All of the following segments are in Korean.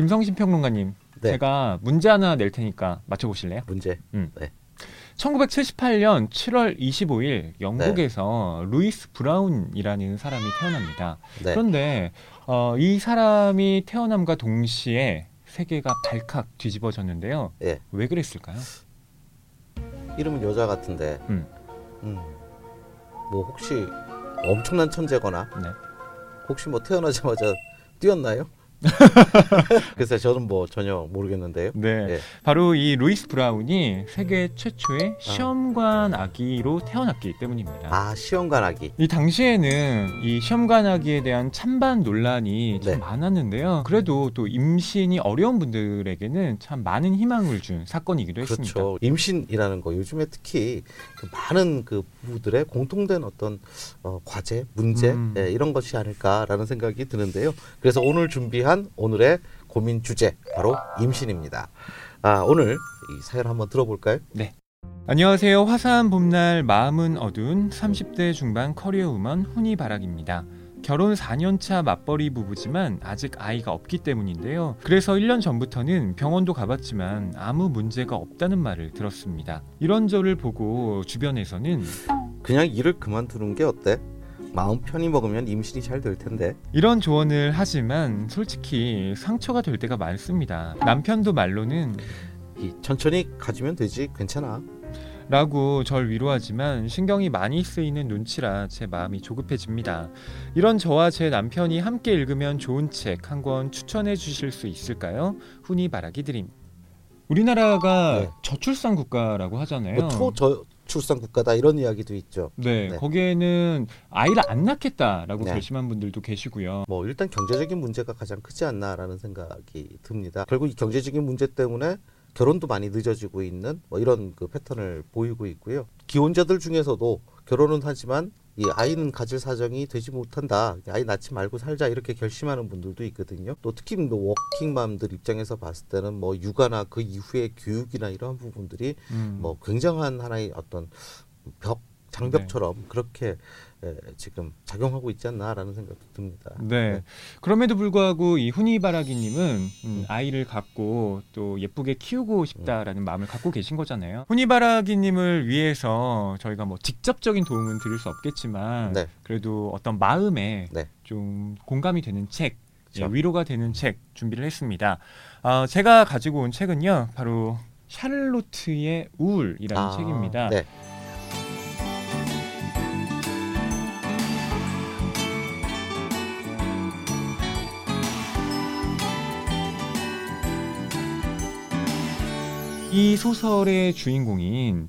김성신 평론가님, 네. 제가 문제 하나 낼 테니까 맞춰보실래요? 문제. 1978년 7월 25일 영국에서 루이스 브라운이라는 사람이 태어납니다. 네. 그런데 어, 이 사람이 태어남과 동시에 세계가 발칵 뒤집어졌는데요. 예. 왜 그랬을까요? 이름은 여자 같은데. 음. 음. 뭐 혹시 엄청난 천재거나 네. 혹시 뭐 태어나자마자 뛰었나요? 그래서 저는 뭐 전혀 모르겠는데요. 네. 예. 바로 이 루이스 브라운이 세계 최초의 시험관 아기로 태어났기 때문입니다. 아 시험관 아기. 이 당시에는 이 시험관 아기에 대한 찬반 논란이 참 네. 많았는데요. 그래도 또 임신이 어려운 분들에게는 참 많은 희망을 준 사건이기도 했습니다. 그렇죠. 임신이라는 거 요즘에 특히 그 많은 그 부부들의 공통된 어떤 어, 과제, 문제 음. 예, 이런 것이 아닐까라는 생각이 드는데요. 그래서 오늘 준비한 오늘의 고민 주제 바로 임신입니다. 아 오늘 이 사연 한번 들어볼까요? 안녕하세요. 화사한 봄날 마음은 어두운 30대 중반 커리어 우먼 훈이바락입니다. 결혼 4년차 맞벌이 부부지만 아직 아이가 없기 때문인데요. 그래서 1년 전부터는 병원도 가봤지만 아무 문제가 없다는 말을 들었습니다. 이런 저를 보고 주변에서는 그냥 일을 그만두는 게 어때? 마음 편히 먹으면 임신이 잘 될 텐데. 이런 조언을 하지만 솔직히 상처가 될 때가 많습니다. 남편도 말로는 이 천천히 가지면 되지 괜찮아. 라고 절 위로하지만 신경이 많이 쓰이는 눈치라 제 마음이 조급해집니다. 이런 저와 제 남편이 함께 읽으면 좋은 책 한 권 추천해 주실 수 있을까요? 훈이 바라기 드림. 우리나라가 네. 저출산 국가라고 하잖아요. 뭐 초저 출산 국가다 이런 이야기도 있죠. 네, 네. 거기에는 아이를 안 낳겠다라고 네. 결심한 분들도 계시고요. 뭐 일단 경제적인 문제가 가장 크지 않나라는 생각이 듭니다. 결국 이 경제적인 문제 때문에 결혼도 많이 늦어지고 있는 뭐 이런 그 패턴을 보이고 있고요. 기혼자들 중에서도 결혼은 하지만 이 아이는 가질 사정이 되지 못한다. 아이 낳지 말고 살자 이렇게 결심하는 분들도 있거든요. 또 특히 뭐 워킹맘들 입장에서 봤을 때는 뭐 육아나 그 이후의 교육이나 이러한 부분들이 음. 뭐 굉장한 하나의 어떤 벽 장벽처럼 그렇게 에, 지금 작용하고 있지 않나라는 생각도 듭니다. 네. 그럼에도 불구하고 이 훈이바라기님은 음, 아이를 갖고 또 예쁘게 키우고 싶다라는 마음을 갖고 계신 거잖아요. 훈이바라기님을 위해서 저희가 뭐 직접적인 도움은 드릴 수 없겠지만 네. 그래도 어떤 마음에 네. 좀 공감이 되는 책. 예, 위로가 되는 책 준비를 했습니다. 어, 제가 가지고 온 책은요, 바로 샤를로트의 우울이라는 아, 책입니다. 네. 이 소설의 주인공인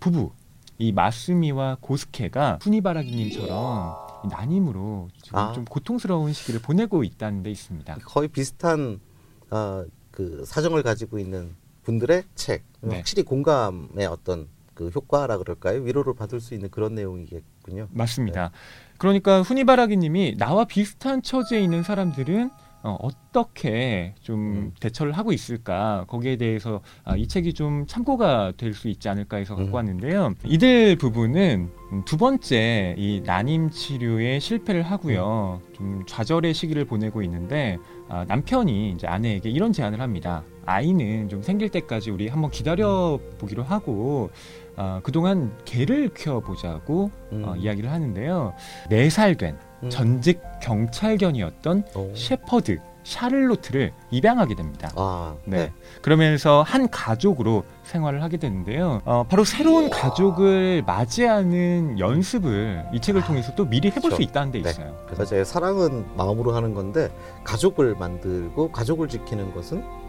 부부 이 마스미와 고스케가 후니바라기님처럼 이 난임으로 지금 아. 좀 고통스러운 시기를 보내고 있다는 데 있습니다. 거의 비슷한 어, 그 사정을 가지고 있는 분들의 책 네. 확실히 공감의 어떤 그 효과라 그럴까요 위로를 받을 수 있는 그런 내용이겠군요. 맞습니다. 그러니까 후니바라기님이 나와 비슷한 처지에 있는 사람들은 어, 어떻게 좀 음. 대처를 하고 있을까 거기에 대해서 아, 이 책이 좀 참고가 될 수 있지 않을까 해서 갖고 음. 왔는데요. 이들 부부는 음, 두 번째 이 난임 치료에 실패를 하고요. 좀 좌절의 시기를 보내고 있는데 아, 남편이 이제 아내에게 이런 제안을 합니다. 아이는 좀 생길 때까지 우리 한번 기다려 보기로 하고 아, 그동안 개를 키워보자고 음. 어, 이야기를 하는데요. 네 살 된 음. 전직 경찰견이었던 오. 셰퍼드 샤를로트를 입양하게 됩니다. 아, 네. 그러면서 한 가족으로 생활을 하게 되는데요. 어, 바로 새로운 가족을 맞이하는 연습을 이 책을 아, 통해서 또 미리 해볼 그렇죠. 수 있다는 데 네. 있어요. 그래서 제 사랑은 마음으로 하는 건데 가족을 만들고 가족을 지키는 것은 아,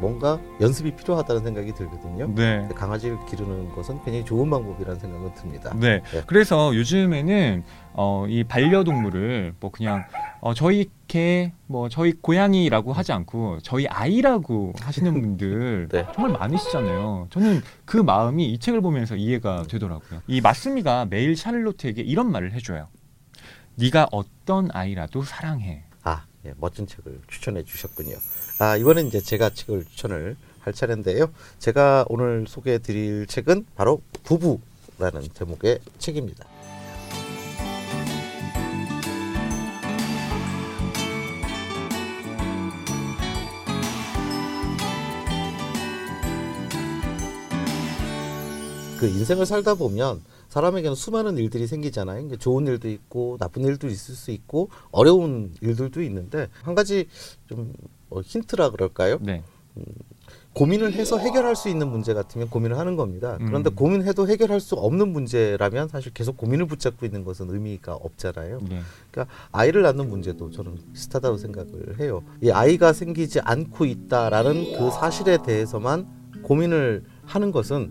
뭔가 연습이 필요하다는 생각이 들거든요. 네. 강아지를 기르는 것은 굉장히 좋은 방법이라는 생각은 듭니다. 네. 네. 그래서 요즘에는 어, 이 반려동물을 뭐 그냥 어, 저희 개, 뭐 저희 고양이라고 하지 않고 저희 아이라고 하시는 분들 네. 정말 많으시잖아요. 저는 그 마음이 이 책을 보면서 이해가 되더라고요. 이 마스미가 매일 샤를로트에게 이런 말을 해줘요. 네가 어떤 아이라도 사랑해. 예, 멋진 책을 추천해 주셨군요. 아, 이번엔 이제 제가 책을 추천을 할 차례인데요. 제가 오늘 소개해 드릴 책은 바로 부부라는 제목의 책입니다. 그 인생을 살다 보면 사람에게는 수많은 일들이 생기잖아요. 그러니까 좋은 일도 있고 나쁜 일도 있을 수 있고 어려운 일들도 있는데 한 가지 좀 어, 힌트라 그럴까요? 네. 고민을 해서 해결할 수 있는 문제 같으면 고민을 하는 겁니다. 그런데 음. 고민해도 해결할 수 없는 문제라면 사실 계속 고민을 붙잡고 있는 것은 의미가 없잖아요. 네. 그러니까 아이를 낳는 문제도 저는 비슷하다고 생각을 해요. 이 아이가 생기지 않고 있다라는 그 사실에 대해서만 고민을 하는 것은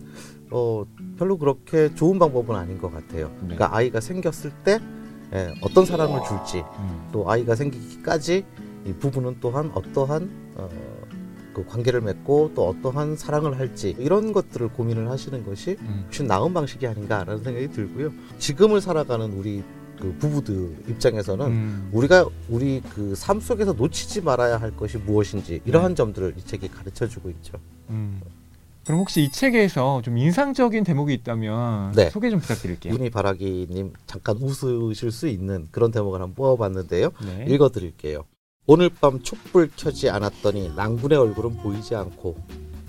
어, 별로 그렇게 좋은 방법은 아닌 것 같아요. 네. 그러니까 아이가 생겼을 때 예, 어떤 사랑을 줄지 음. 또 아이가 생기기까지 이 부부는 또한 어떠한 어, 그 관계를 맺고 또 어떠한 사랑을 할지 이런 것들을 고민을 하시는 것이 음. 훨씬 나은 방식이 아닌가라는 생각이 들고요. 지금을 살아가는 우리 그 부부들 입장에서는 음. 우리가 우리 그 삶 속에서 놓치지 말아야 할 것이 무엇인지 이러한 네. 점들을 이 책이 가르쳐 주고 있죠. 음. 그럼 혹시 이 책에서 좀 인상적인 대목이 있다면 네. 소개 좀 부탁드릴게요. 윤희 바라기님 잠깐 웃으실 수 있는 그런 대목을 한번 뽑아봤는데요. 네. 읽어드릴게요. 오늘 밤 촛불 켜지 않았더니 낭군의 얼굴은 보이지 않고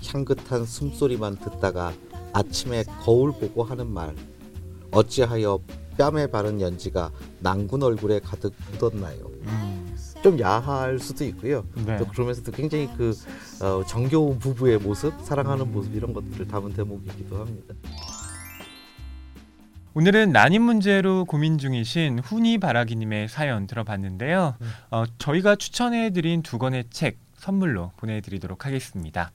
향긋한 숨소리만 듣다가 아침에 거울 보고 하는 말 어찌하여 뺨에 바른 연지가 낭군 얼굴에 가득 묻었나요? 음. 좀 야할 수도 있고요. 네. 또 그러면서도 굉장히 그 어, 정겨운 부부의 모습, 사랑하는 모습 이런 것들을 담은 대목이기도 합니다. 오늘은 난임 문제로 고민 중이신 훈이 바라기님의 사연 들어봤는데요. 음. 어, 저희가 추천해드린 두 권의 책 선물로 보내드리도록 하겠습니다.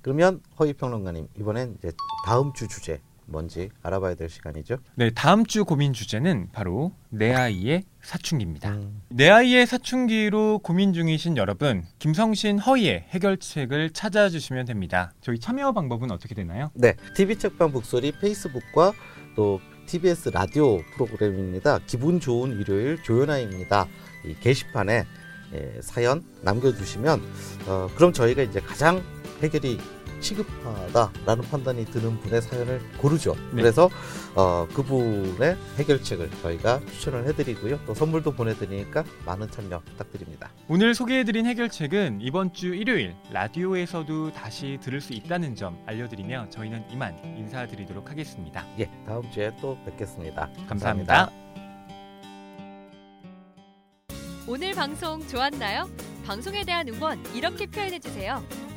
그러면 허희 평론가님 이번엔 이제 다음 주 주제 뭔지 알아봐야 될 시간이죠. 네, 다음 주 고민 주제는 바로 내 아이의 사춘기입니다. 음. 내 아이의 사춘기로 고민 중이신 여러분, 김성신 허이의 해결책을 찾아주시면 됩니다. 저희 참여 방법은 어떻게 되나요? 네, TV 책방 북소리 페이스북과 또 TBS 라디오 프로그램입니다. 기분 좋은 일요일 조연아입니다. 이 게시판에 예, 사연 남겨주시면 어, 그럼 저희가 이제 가장 해결이 시급하다라는 판단이 드는 분의 사연을 고르죠. 네. 그래서 어, 그분의 해결책을 저희가 추천을 해드리고요. 또 선물도 보내드리니까 많은 참여 부탁드립니다. 오늘 소개해드린 해결책은 이번 주 일요일 라디오에서도 다시 들을 수 있다는 점 알려드리며 저희는 이만 인사드리도록 하겠습니다. 예, 다음 주에 또 뵙겠습니다 감사합니다. 오늘 방송 좋았나요? 방송에 대한 응원 이렇게 표현해 주세요.